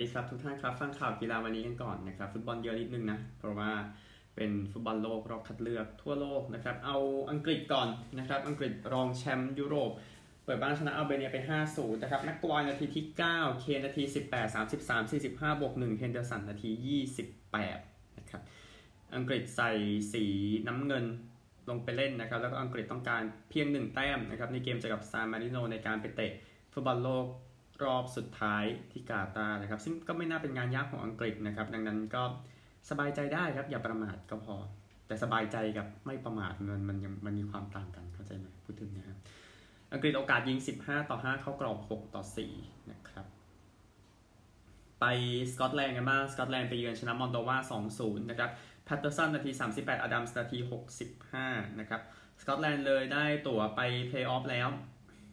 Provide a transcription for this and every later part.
ดีครับทุกท่านครับ ฟังข่าวกีฬาวันนี้กันก่อนนะครับ ฟุตบอลเยอะนิดนึงนะ เพราะว่าเป็นฟุตบอลโลกรอบคัดเลือกทั่วโลกนะครับ เอาอังกฤษก่อนนะครับ อังกฤษรองแชมป์ยุโรป เปิดบ้านชนะอัลเบเนียไป 5-0 นะครับแม็กไกวร์นาทีที่ 9 เคนนาที 18 33 45 บวก1เฮนเดอร์สันนาที 28 นะครับ อังกฤษใส่สีน้ำเงินลงไปเล่นนะครับ แล้วก็อังกฤษต้องการเพียง 1 แต้มนะครับ ในเกมเจอกับซานมาริโนในการไปเตะฟุตบอลโลก รอบสุดท้ายที่กาตาร์นะครับ ซึ่งก็ไม่น่าเป็นงานยากของอังกฤษนะครับ ดังนั้นก็สบายใจได้ครับ อย่าประมาทก็พอ แต่สบายใจกับไม่ประมาทเงินมันยังมันมีความต่างกันเข้าใจไหมพูดถึงนะครับอังกฤษโอกาสยิง 15 ต่อ 5 เข้ากรอบ 6 ต่อ 4 นะครับ ไปสกอตแลนด์กันบ้างสกอตแลนด์ไปเยือนชนะมอลโดวา 2-0 นะครับแพตเตอร์สันนาที 38 อดัมส์นาที 65 นะครับสกอตแลนด์เลยได้ตั๋วไปเพลย์ออฟแล้ว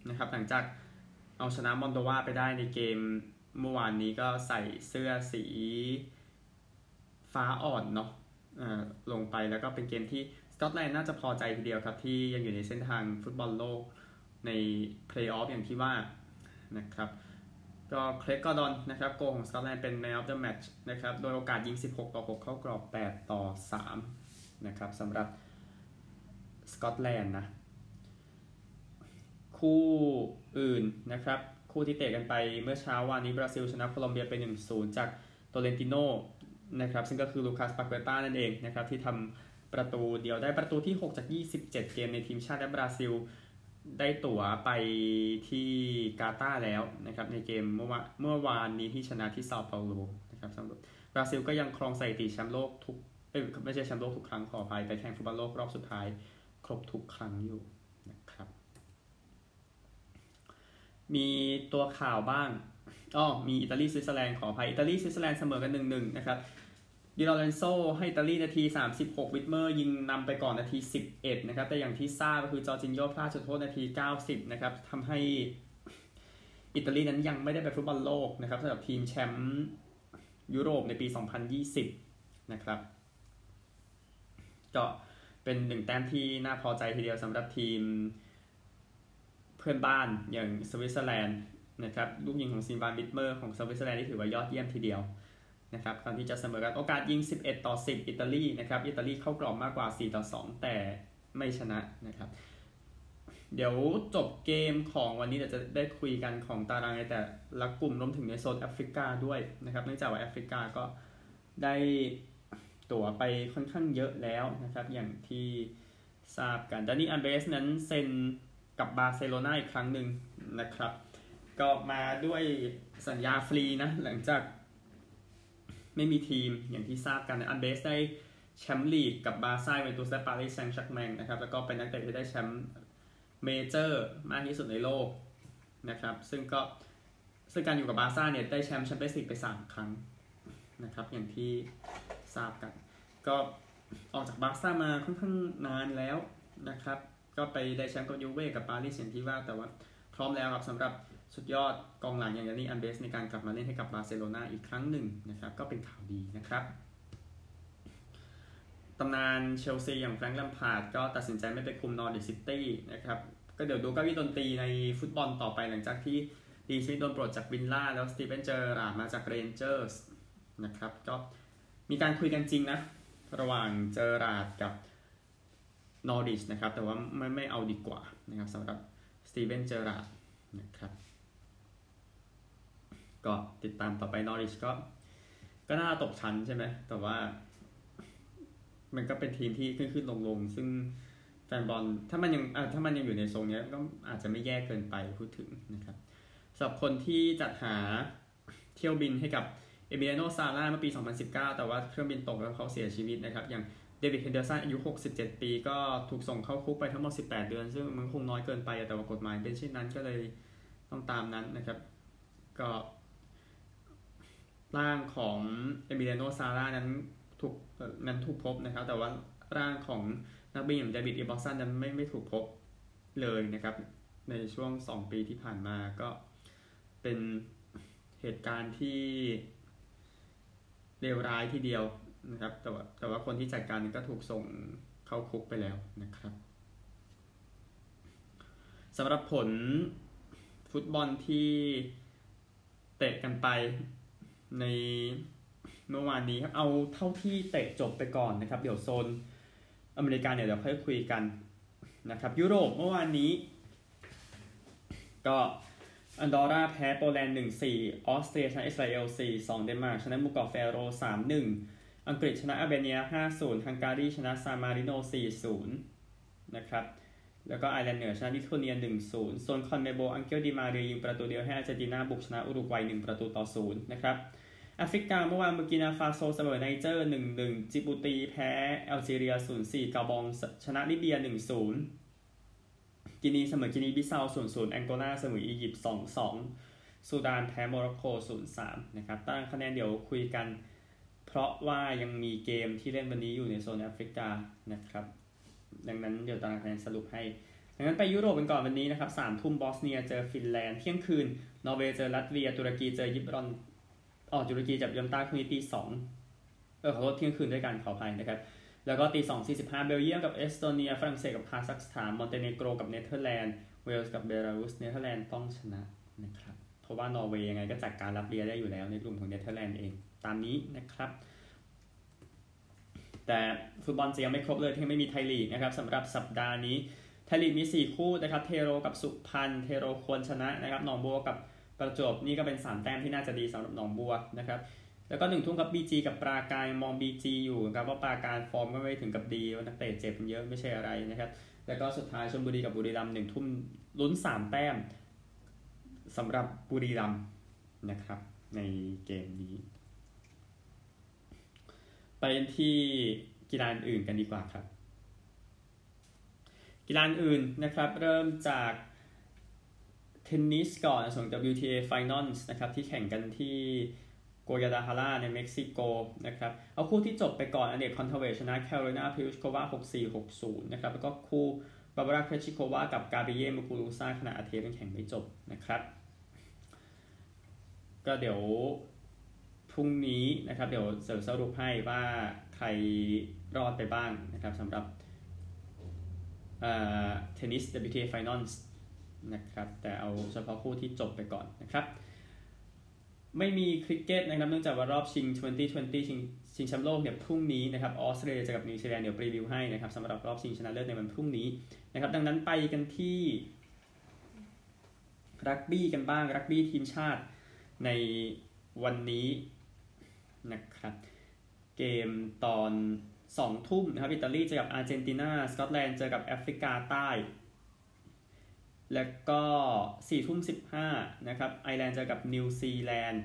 นะครับหลังจาก เอาชนะมอลโดวาไปได้ในเกมเมื่อวานนี้ก็ใส่เสื้อสีฟ้าอ่อนเนาะลงไปแล้วก็เป็นเกมที่สกอตแลนด์น่าจะพอใจทีเดียวครับ ที่ยังอยู่ในเส้นทางฟุตบอลโลกในเพลย์ออฟอย่างที่ว่านะครับก็เคร็กกอร์ดอนนะครับโกล์ของสกอตแลนด์เป็น Man of the Match นะครับโดยโอกาสยิง 16 ต่อ 6 เข้ากรอบ 8 ต่อ 3 นะครับสำหรับสกอตแลนด์นะ คู่ อื่นนะครับ คู่ที่เตะกันไปเมื่อเช้าวานนี้บราซิลชนะโคลอมเบียไป 1-0 จากโตเลนติโนนะครับซึ่งก็คือลูคัสปาเกต้านั่นเองนะครับที่ทำประตูเดียวได้ประตูที่ 6 จาก 27 เกมในทีมชาติและบราซิลได้ตั๋วไปที่กาตาร์แล้วนะครับในเกมเมื่อวานเมื่อวานนี้ที่ชนะที่ซาเปาโลนะครับสำหรับบราซิลก็ยังครองสถิติแชมป์โลกทุกไม่ใช่แชมป์โลกทุกครั้งขออภัยไปแข่งฟุตบอลโลกรอบสุดท้าย ครบทุกครั้งอยู่นะครับ มีตัวข่าวบ้างอ๋อมีอิตาลีสวิตเซอร์แลนด์ขออภัยอิตาลีสวิตเซอร์แลนด์เสมอกันหนึ่งหนึ่งนะครับดิลอเรนโซให้อิตาลีนาที 36 วิดเมอร์ ยิงนำไปก่อนนาที 11 นะครับ แต่อย่างที่ทราบก็คือจอร์จินโยพลาดจุดโทษนาที 90 นะครับทำให้อิตาลีนั้นยังไม่ได้ไปฟุตบอลโลกนะครับสำหรับทีมแชมป์ยุโรปในปี 2020 นะครับก็เป็นหนึ่งแต้มที่น่าพอใจทีเดียวสำหรับทีม พื่อนบ้านอย่างสวิตเซอร์แลนด์นะครับลูกยิงของซิลวานวิดเมอร์ของสวิตเซอร์แลนด์ที่ถือว่ายอดเยี่ยมทีเดียวนะครับตอนที่จะเสมอกันโอกาสยิง 11 ต่อ 10 อิตาลีนะครับอิตาลีเข้ากรอบมากกว่า 4 ต่อ 2 แต่ไม่ชนะนะครับเดี๋ยวจบเกมของวันนี้เดี๋ยวจะได้คุยกันของตารางในแต่ละกลุ่มรวมถึงในโซนแอฟริกาด้วยนะครับเนื่องจากว่าแอฟริกาก็ได้ตั๋วไปค่อนข้างเยอะแล้วนะครับอย่างที่ทราบกันดานี่อัลเวสนั้นเซ็น กับบาร์เซโลนาอีกครั้งหนึ่งนะครับ ก็มาด้วยสัญญาฟรีนะ หลังจากไม่มีทีมอย่างที่ทราบกันอัลเวสได้แชมป์ลีกกับบาร์ซ่ายูเวนตุสและปารีสแซงต์แชร์กแมงนะครับ แล้วก็เป็นนักเตะที่ได้แชมป์เมเจอร์มากที่สุดในโลกนะครับ ซึ่งก็ซึ่งการอยู่กับบาร์ซ่าเนี่ยได้แชมป์แชมเปี้ยนส์ลีกไป 3 ครั้งนะครับ อย่างที่ทราบกัน ก็ออกจากบาร์ซ่ามาค่อนข้างนานแล้วนะครับ ก็ไปได้แชมป์กับยูเว่กับปารีสอย่างที่ว่าแต่ว่าพร้อมแล้วครับสำหรับสุดยอดกองหลังอย่างดานี่อัลเวสในการกลับมาเล่นให้กับบาร์เซโลนาอีกครั้งหนึ่งนะครับก็เป็นข่าวดีนะครับตำนานเชลซีอย่างแฟรงค์ลัมพาร์ดก็ตัดสินใจไม่ไปคุมนอริชซิตี้นะครับก็เดี๋ยวดูก้าวิดนตรีในฟุตบอลต่อไปหลังจากที่ดีนสมิธโดนปลดจากวิลล่าแล้วสตีเวนเจอร์ราร์ดมาจากเรนเจอร์สนะครับก็มีการคุยกันจริงนะ ระหว่างเจอร์ราร์ดกับ นอริชนะครับ แต่ว่าไม่ไม่เอาดีกว่านะครับสำหรับสตีเวนเจอร์ราร์ดนะครับ ก็ติดตามต่อไปนอริชก็ ก็น่าตกชั้นใช่ไหมแต่ว่า มันก็เป็นทีมที่ขึ้นขึ้นลงลงซึ่งแฟนบอลถ้ามันยังถ้ามันยังอยู่ในทรงนี้ก็อาจจะไม่แย่เกินไปพูดถึงนะครับสำหรับคนที่จัดหาเที่ยวบินให้กับเอเบโนซาร่าเมื่อปี 2019 แต่ว่าเครื่องบินตกแล้วเขาเสียชีวิตนะครับ อย่าง เดวิดเฮนเดอร์สันอายุ 67 ปีก็ถูกส่งเข้าคุกไปทั้งหมด 18 เดือน ซึ่งมันคงน้อยเกินไป แต่ว่ากฎหมายเป็นเช่นนั้นก็เลยต้องตามนั้นนะครับ ก็ร่างของเอมิเลโนซาร่านั้นถูกนั้นถูกพบนะครับ แต่ว่าร่างของนักบินอย่างเดวิดเอบ็อกซันนั้นไม่ไม่ถูกพบเลยนะครับ ในช่วง 2 ปีที่ผ่านมาก็เป็นเหตุการณ์ที่เลวร้ายทีเดียว นะครับแต่ว่าแต่ว่าคนที่จัดการก็ถูกส่งเข้าคุกไปแล้วนะครับสำหรับผลฟุตบอลที่เตะกันไปในเมื่อวานนี้ครับเอาเท่าที่เตะจบไปก่อนนะครับ เดี๋ยวโซนอเมริกาเนี่ยเดี๋ยวค่อยคุยกันนะครับ ยุโรปเมื่อวานนี้ ก็อันดอร่าแพ้โปแลนด์1-4ออสเตรียชนะอิสราเอล4-2เดนมาร์กชนะหมู่เกาะแฟโร3-1 อังกฤษชนะแอลเบเนีย 5-0 ฮังการีชนะซานมาริโน 4-0 นะครับ แล้วก็ไอร์แลนด์เหนือชนะลิทัวเนีย 1-0 โซนคอนเมโบล อังเกลดิมาเรียยิงประตูเดียวให้อาร์เจนตินาบุกชนะอุรุกวัย 1 ประตูต่อ 0 นะครับแอฟริกาเมื่อวานเบอร์กินาฟาโซเสมอไนเจอร์ 1-1 จิบูตีแพ้แอลจีเรีย 0-4 กาบองชนะลิเบีย 1-0 กินีเสมอกินีบิซาว 0-0 แองโกลาเสมออียิปต์ 2-2 ซูดานแพ้โมร็อกโก 0-3 นะครับตารางคะแนนเดี๋ยวคุยกัน เพราะว่ายังมีเกมที่เล่นวันนี้อยู่ในโซนแอฟริกานะครับ ดังนั้นเดี๋ยวตารางคะแนนสรุปให้ ดังนั้นไปยุโรปกันก่อนวันนี้นะครับสามทุ่มบอสเนียเจอฟินแลนด์เที่ยงคืน นอร์เวย์เจอรัสเซีย ตุรกีเจอยิบรอนออตุรกีจับยอมต้าคืนนี้ตีสองเออขอโทษเที่ยงคืนด้วยกันขออภัยนะครับ แล้วก็ตีสองสี่สิบห้าเบลเยียมกับเอสโตเนียฝรั่งเศสกับคาซัคสถานมอนเตเนโกรกับเนเธอร์แลนด์เวลส์กับเบลารุสเนเธอร์แลนด์ต้องชนะนะครับ เพราะว่านอร์เวย์ยังไงก็จัดการลัตเวียได้อยู่แล้วในกลุ่มของเนเธอร์แลนด์เองตามนี้นะครับ แต่ฟุตบอลจะยังไม่ครบเลยที่ไม่มีไทยลีกนะครับสำหรับสัปดาห์นี้ไทยลีกมี 4 คู่นะครับเทโรกับสุพรรณเทโรควรชนะนะครับหนองบัวกับประจวบนี่ก็เป็น 3 แต้มที่น่าจะดีสำหรับหนองบัวนะครับแล้วก็หนึ่งทุ่มกับ BG กับปราการมอง BG อยู่ครับว่าปราการฟอร์มก็ไม่ถึงกับดีว่านักเตะเจ็บเยอะไม่ใช่อะไรนะครับแล้วก็สุดท้ายชลบุรีกับบุรีรัมย์หนึ่งทุ่มลุ้น 3 แต้ม สำหรับบุรีรัมนะครับ ในเกมนี้ ไปที่กีฬาอื่นกันดีกว่าครับ กีฬาอื่นนะครับ เริ่มจากเทนนิสก่อนส่ง WTA Finals นะครับ ที่แข่งกันที่โกยาดาฮาร่าในเม็กซิโกนะครับ เอาคู่ที่จบไปก่อนอเนกคอนเทเวชนะแคโรไลนาพิวชโควา 6460 นะครับ แล้วก็คู่ บาบาราเครชิโควากับกาเบรียมูกูรูซาขณะอาเทเป็นแข่งไม่จบนะครับ ก็เดี๋ยวพรุ่งนี้นะครับเดี๋ยวเสริมสรุปให้ว่าใครรอดไปบ้างนะครับสำหรับเทนนิส WTA Finals นะครับแต่เอาเฉพาะคู่ที่จบไปก่อนนะครับ ไม่มีคริกเก็ตนะครับเนื่องจากว่ารอบชิง 2020 ชิงชิงแชมป์โลกเนี่ยพรุ่งนี้นะครับออสเตรเลียเจอกับนิวซีแลนด์เดี๋ยวรีวิวให้นะครับสำหรับรอบชิงชนะเลิศในวันพรุ่งนี้ นะครับ ดังนั้นไปกันที่รักบี้กันบ้างรักบี้ทีมชาติในวันนี้นะครับ เกมตอน2ทุ่มนะครับอิตาลีเจอกับอาร์เจนตินาสกอตแลนด์เจอกับแอฟริกาใต้ แล้วก็4ทุ่ม15นะครับไอร์แลนด์เจอกับนิวซีแลนด์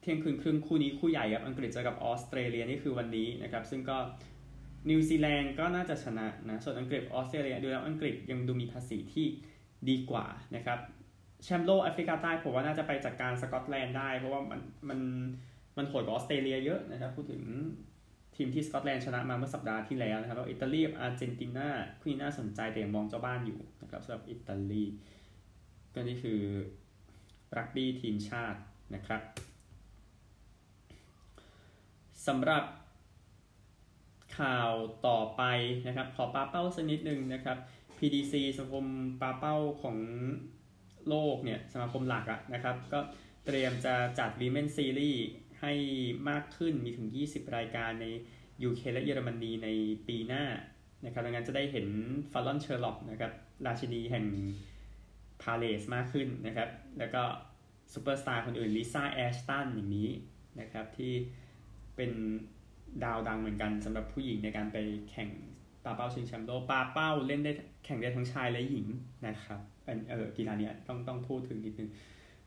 เที่ยงคืนครึ่งคู่นี้คู่ใหญ่ครับอังกฤษเจอกับออสเตรเลียนี่คือวันนี้นะครับ ซึ่งก็ นิวซีแลนด์ก็น่าจะชนะนะ ส่วนอังกฤษออสเตรเลียดูแล้วอังกฤษยังดูมีภาษีที่ดีกว่านะครับแชมป์โลกแอฟริกาใต้ผมว่าน่าจะไปจัดการสกอตแลนด์ได้ เพราะว่ามันมันมันโหดกว่าออสเตรเลียเยอะนะครับพูดถึงทีมที่สกอตแลนด์ชนะมาเมื่อสัปดาห์ที่แล้วนะครับแล้วอิตาลีกับอาร์เจนตินาคู่นี้น่าสนใจแต่ยังมองเจ้าบ้านอยู่นะครับสำหรับอิตาลีก็นี่คือรักบี้ทีมชาตินะครับสำหรับ ข่าวต่อไปนะครับ ขอปาเป้าสักนิดนึงนะครับ PDC สมาคมปาเป้าของโลกเนี่ยสมาคมหลักอะนะครับ ก็เตรียมจะจัด Women Series ให้มากขึ้นมีถึง 20 รายการใน UK และเยอรมนีในปีหน้านะครับดังนั้นจะได้เห็นฟาลอนเชอร์ล็อกนะครับราชินีแห่งพาเลซมากขึ้นนะครับ แล้วก็ซูเปอร์สตาร์คนอื่นลิซ่าแอชตันอย่างนี้นะครับ ที่เป็น ดาวดังเหมือนกันสำหรับผู้หญิงในการไปแข่งปาเป้าชิงแชมป์โลกปาเป้าเล่นได้แข่งได้ทั้งชายและหญิงนะครับเออกีฬาเนี้ยต้องต้องพูดถึงนิดนึง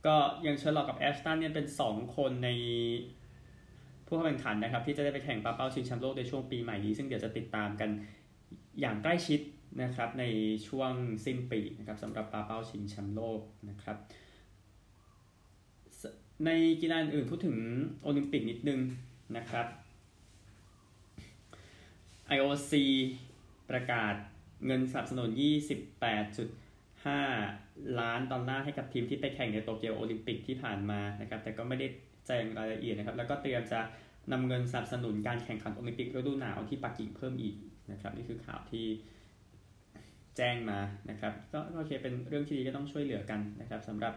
ก็ยังเชอร์ล็อกกับแอชตันเนี่ยเป็น 2 คนในผู้เข้าแข่งขันนะครับ ที่จะได้ไปแข่งปาเป้าชิงแชมป์โลกในช่วงปีใหม่นี้ ซึ่งเดี๋ยวจะติดตามกันอย่างใกล้ชิดนะครับในช่วงสิ้นปีนะครับสำหรับปาเป้าชิงแชมป์โลกนะครับในกีฬาอื่นพูดถึงโอลิมปิกนิดนึงนะครับ IOC ประกาศเงินสนับสนุน 28.5 ล้านดอลลาร์ให้กับทีมที่ไปแข่งในโตเกียวโอลิมปิกที่ผ่านมานะครับ แต่ก็ไม่ได้แจ้งรายละเอียดนะครับ แล้วก็เตรียมจะนำเงินสนับสนุนการแข่งขันโอลิมปิกฤดูหนาวที่ปักกิ่งเพิ่มอีกนะครับ นี่คือข่าวที่แจ้งมานะครับก็โอเคเป็นเรื่องที่ดีก็ต้องช่วยเหลือกันนะครับสำหรับ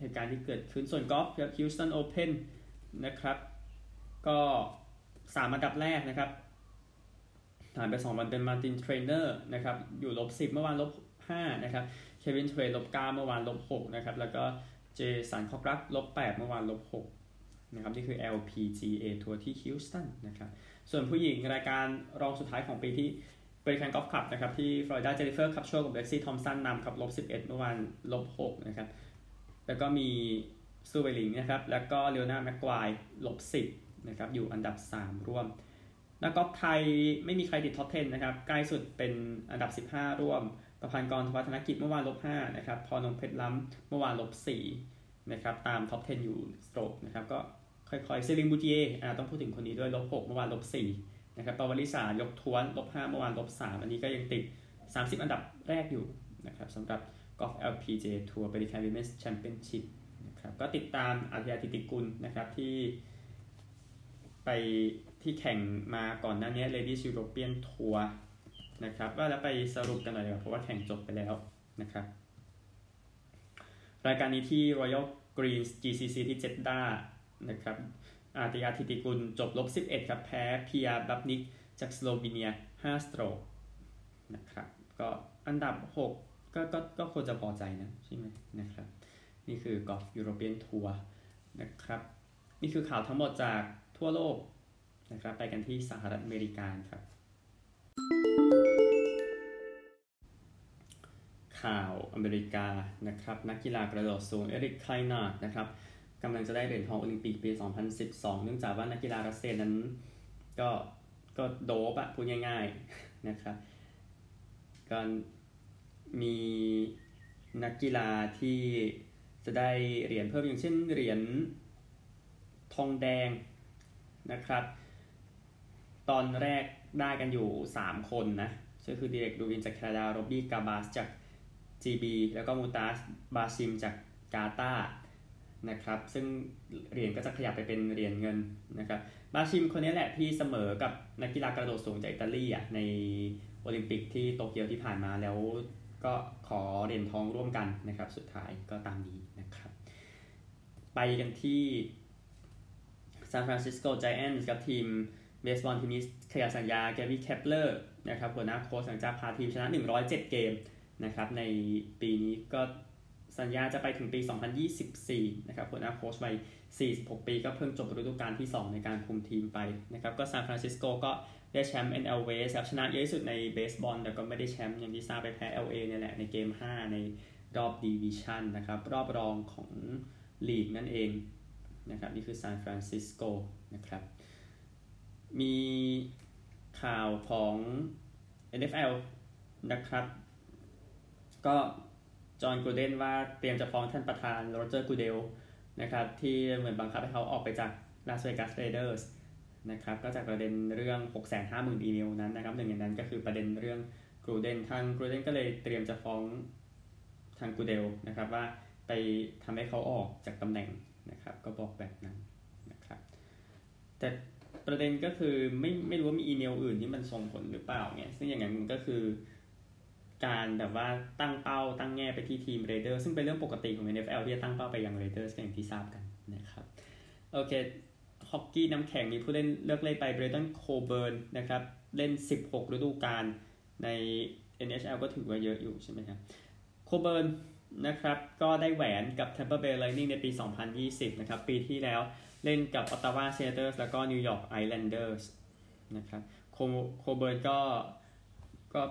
เหตุการณ์ที่เกิดขึ้นส่วนกอล์ฟครับ Houston Open นะครับ ก็สามอันดับแรกนะครับ ผ่านไป 2 วันเป็นมาร์ตินเทรนเนอร์นะครับอยู่ลบ10 เมื่อวานลบ5นะครับเควินเทรนลบ9เมื่อวานลบ6นะครับแล้วก็เจสันคอกรักลบ8เมื่อวานลบ6นะครับนี่คือ LPGA ทัวร์ที่ฮิวสตันนะครับส่วนผู้หญิงรายการรองสุดท้ายของปีที่บริการกอล์ฟคลับนะครับที่ฟลอริดาเจนิเฟอร์คับโชกับเล็กซี่ทอมสันนำครับลบ11 เมื่อวานลบ6นะครับแล้วก็มีซูเวลิงนะครับแล้วก็เลโอนาแม็กควายลบ10นะครับอยู่อันดับ 3 ร่วม นักกอล์ฟไทยไม่มีใครติดท็อป 10 นะครับ ใกล้สุดเป็นอันดับ 15 ร่วม ประพันธ์กรวัฒนกิจเมื่อวานลบ5นะครับ พรอนงค์เพชรล้ำเมื่อวานลบ4นะครับ ตามท็อป 10 อยู่ stroke นะครับ ก็ค่อยๆเซลีนบูติเยร์ต้องพูดถึงคนนี้ด้วยลบ6เมื่อวานลบ4นะครับ ปวริศายกทวนลบ5เมื่อวานลบ3อันนี้ก็ยังติด 30 อันดับแรกอยู่นะครับสำหรับกอล์ฟ LPGA ทัวร์ Pelican Women's Championship นะครับ ก็ติดตามอาฒยาฐิติกุลนะครับที่ไป ที่แข่งมาก่อนหน้านี้ Ladies European Tour นะครับว่าแล้วไปสรุปกันหน่อยดีกว่าเพราะว่าแข่งจบไปแล้วนะครับ รายการนี้ที่ Royal Greens GCC ที่เจด้านะครับอาติยาธิติกุลจบลบ 11 ครับ แพ้เพียบับนิก จากสโลวีเนีย 5 สโตรกนะครับ ก็อันดับ 6 ก็ก็ก็ควรจะพอใจนะ ใช่ไหมนะครับ นี่คือกอล์ฟยูโรเปียนทัวร์นะครับ นี่คือข่าวทั้งหมดจากทั่วโลก นะครับไปกันที่สหรัฐอเมริกาครับ ข่าวอเมริกานะครับนักกีฬากระโดดสูงเอริกคินาร์ดนะครับกำลังจะได้เหรียญทองโอลิมปิกปี 2012 เนื่องจากว่านักกีฬารัสเซียนั้นก็ก็โด๊ปอะพูดง่ายๆนะครับก็มีนักกีฬาที่จะได้เหรียญเพิ่มอย่างเช่นเหรียญทองแดงนะครับ ตอนแรกได้กันอยู่ 3 คนนะก็คือดิเรกดูวินจากแคนาดาโรบี้กาบาสจาก GB แล้วก็มูตาสบาซิมจากกาตานะครับ ซึ่งเหรียญก็จะขยับไปเป็นเหรียญเงินนะครับ บาชิมคนนี้แหละที่เสมอกับนักกีฬากระโดดสูงจากอิตาลีอะในโอลิมปิกที่โตเกียวที่ผ่านมาแล้วก็ขอเหรียญทองร่วมกันนะครับ สุดท้ายก็ตามนี้นะครับ ไปกันที่ซานฟรานซิสโกไจแอนท์กับทีม เบสบอลทีมนี้ขยายสัญญาแกวี่แคปเลอร์นะครับหัวหน้าโค้ชหลังจากพาทีมชนะ 107 เกมนะครับในปีนี้ก็สัญญาจะไปถึงปี 2024 นะครับหัวหน้าโค้ชวัย 46 ปีก็เพิ่งจบฤดูกาลที่ 2 ในการคุมทีมไปนะครับก็ซานฟรานซิสโกก็ได้แชมป์ NL West ครับชนะเยอะที่สุดในเบสบอลแต่ก็ไม่ได้แชมป์อย่างที่ทราบไปแพ้ LA เนี่ยแหละในเกม 5 ในรอบดีวิชันนะครับรอบรองของลีกนั่นเองนะครับนี่คือซานฟรานซิสโกนะครับ มีข่าวของ NFL นะครับ ก็จอห์นกูเดนว่าเตรียมจะฟ้องท่านประธานโรเจอร์กูเดลนะครับ ที่เหมือนบังคับให้เขาออกไปจากลาสเวกัสเรเดอร์สนะครับก็จากประเด็นเรื่อง 650,000อีเมลนั้นนะครับหนึ่งในนั้นก็คือประเด็นเรื่องกูเดนทางกูเดนก็เลยเตรียมจะฟ้องทางกูเดลนะครับว่าไปทำให้เขาออกจากตำแหน่งนะครับ ก็บอกแบบนั้นนะครับ แต่ ประเด็นก็คือไม่ไม่รู้ว่ามีอีเมลอื่นที่มันส่งผลหรือเปล่าเนี่ยซึ่งอย่างนั้นก็คือ การแบบว่าตั้งเป้าตั้งแง่ไปที่ทีมเรเดอร์ซึ่งเป็นเรื่องปกติของ NFL ที่จะตั้งเป้าไปยังเรเดอร์อย่างที่ทราบกันนะครับโอเคฮอกกี้น้ำแข็งมีผู้เล่นเลิกเล่นไปเบรดอนโคเบิร์นนะครับเล่น 16 ฤดูกาลใน NHL ก็ถือว่าเยอะอยู่ใช่ไหมครับโคเบิร์นนะครับก็ได้แหวนกับ Tampa Bay Lightning ในปี 2020 นะครับ ปีที่แล้ว เล่นกับ Ottawa Senators แล้วก็ New York Islanders นะครับโคโคเบิร์นก็ก็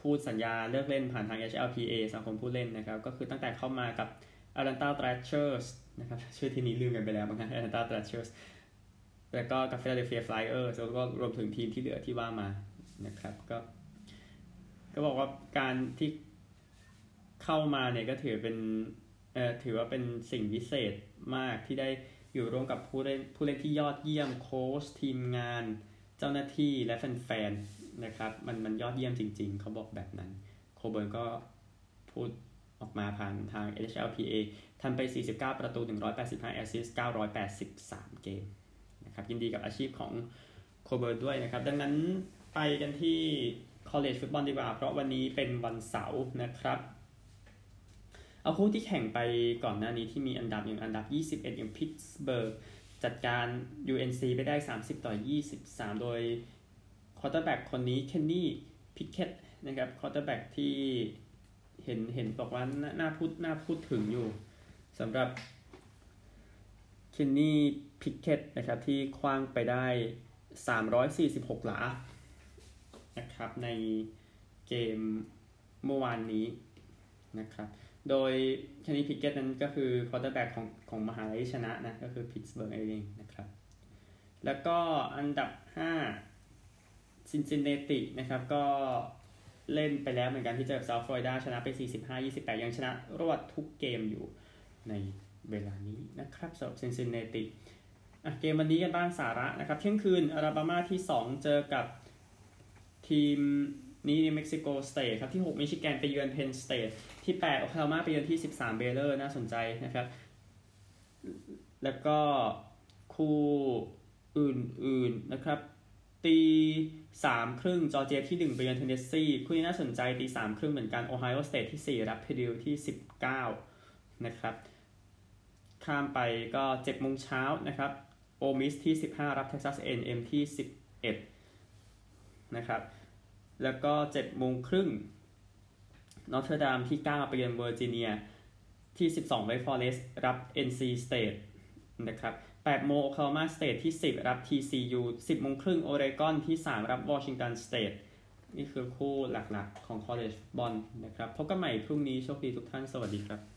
พูดสัญญาเลิกเล่นผ่านทาง HLPA สำหรับผู้เล่นนะครับ ก็คือตั้งแต่เข้ามากับ Atlanta Thrashers นะครับชื่อทีนี้ลืมกันไปแล้วบางครั้ง Atlanta Thrashers แล้วก็กับ Philadelphia Flyers แล้วก็รวมถึงทีมที่เหลือที่ว่ามานะครับก็ก็บอกว่าการที่เข้ามาเนี่ยก็ถือเป็นเอ่อถือว่าเป็นสิ่งพิเศษมากที่ได้ อยู่ร่วมกับผู้เล่นผู้เล่นที่ยอดเยี่ยมโค้ชทีมงาน เจ้าหน้าที่และแฟนๆนะครับ มันมันยอดเยี่ยมจริง ๆ เขาบอกแบบนั้น โคเบิร์นก็พูดออกมาผ่านทาง NHLPA ทำไป 49 ประตู 185 แอสซิสต์983 เกมนะครับยินดีกับอาชีพของโคเบิร์นด้วยนะครับ ดังนั้นไปกันที่ college ฟุตบอลดีกว่า เพราะวันนี้เป็นวันเสาร์นะครับ เอาคู่ที่แข่งไปก่อนหน้านี้ที่มีอันดับอย่างอันดับ 21 อย่างพิตสเบิร์กจัดการ UNC ไปได้ 30 ต่อ 23 โดยควอเตอร์แบ็กคนนี้เคนนี่พิกเก็ตนะครับควอเตอร์แบ็กที่เห็นเห็นบอกว่าหน่าพูดหน่าพูดถึงอยู่สำหรับเคนนี่พิกเก็ตนะครับที่ขว้างไปได้ 346 หลานะครับในเกมเมื่อวานนี้นะครับ โดยเคนนี่พิกเก็ตนั้นก็คือควอเตอร์แบ็กของของมหาลัยชนะนะ ก็คือพิตสเบิร์กเองนะครับ แล้วก็อันดับ 5 ซินซินเนตินะครับ ก็เล่นไปแล้วเหมือนกันที่เจอกับเซาท์ฟลอริดาชนะไป 45-28 ยังชนะรวดทุกเกมอยู่ในเวลานี้นะครับสำหรับซินซินเนติเกมวันนี้กันบ้างสาระนะครับ เที่ยงคืนอลาบามาที่ 2 เจอกับทีม นิวเม็กซิโกสเตทครับที่ 6 มิชิแกนไปเยือนเพนสเตทที่8โอคลาโฮมาไปเยือนที่ 13 เบเลอร์น่าสนใจนะครับ แล้วก็คู่อื่นๆนะครับ ตีสามครึ่งจอร์เจียที่ 1 ไปเยือนเทนเนสซีคู่นี้น่าสนใจตีสามครึ่งเหมือนกันโอไฮโอสเตทที่ 4 รับเพอร์ดูที่ 19 นะครับข้ามไปก็7โมงเช้านะครับโอลมิสที่ 15 รับเท็กซัสเอแอนด์เอ็มที่ 11 นะครับ แล้วก็7โมงครึ่งนอตเทอร์ดามที่ 9 ไปเยือนเวอร์จิเนีย ที่ 12เวกฟอเรสต์รับ NC State นะครับ8โมงโอคลาโฮมาสเตทที่ 10 รับ TCU 10โมงครึ่งโอเรกอนที่ 3 รับวอชิงตันสเตทนี่คือคู่หลักๆของ College Football นะครับ พบกันใหม่พรุ่งนี้โชคดีทุกท่าน สวัสดีครับ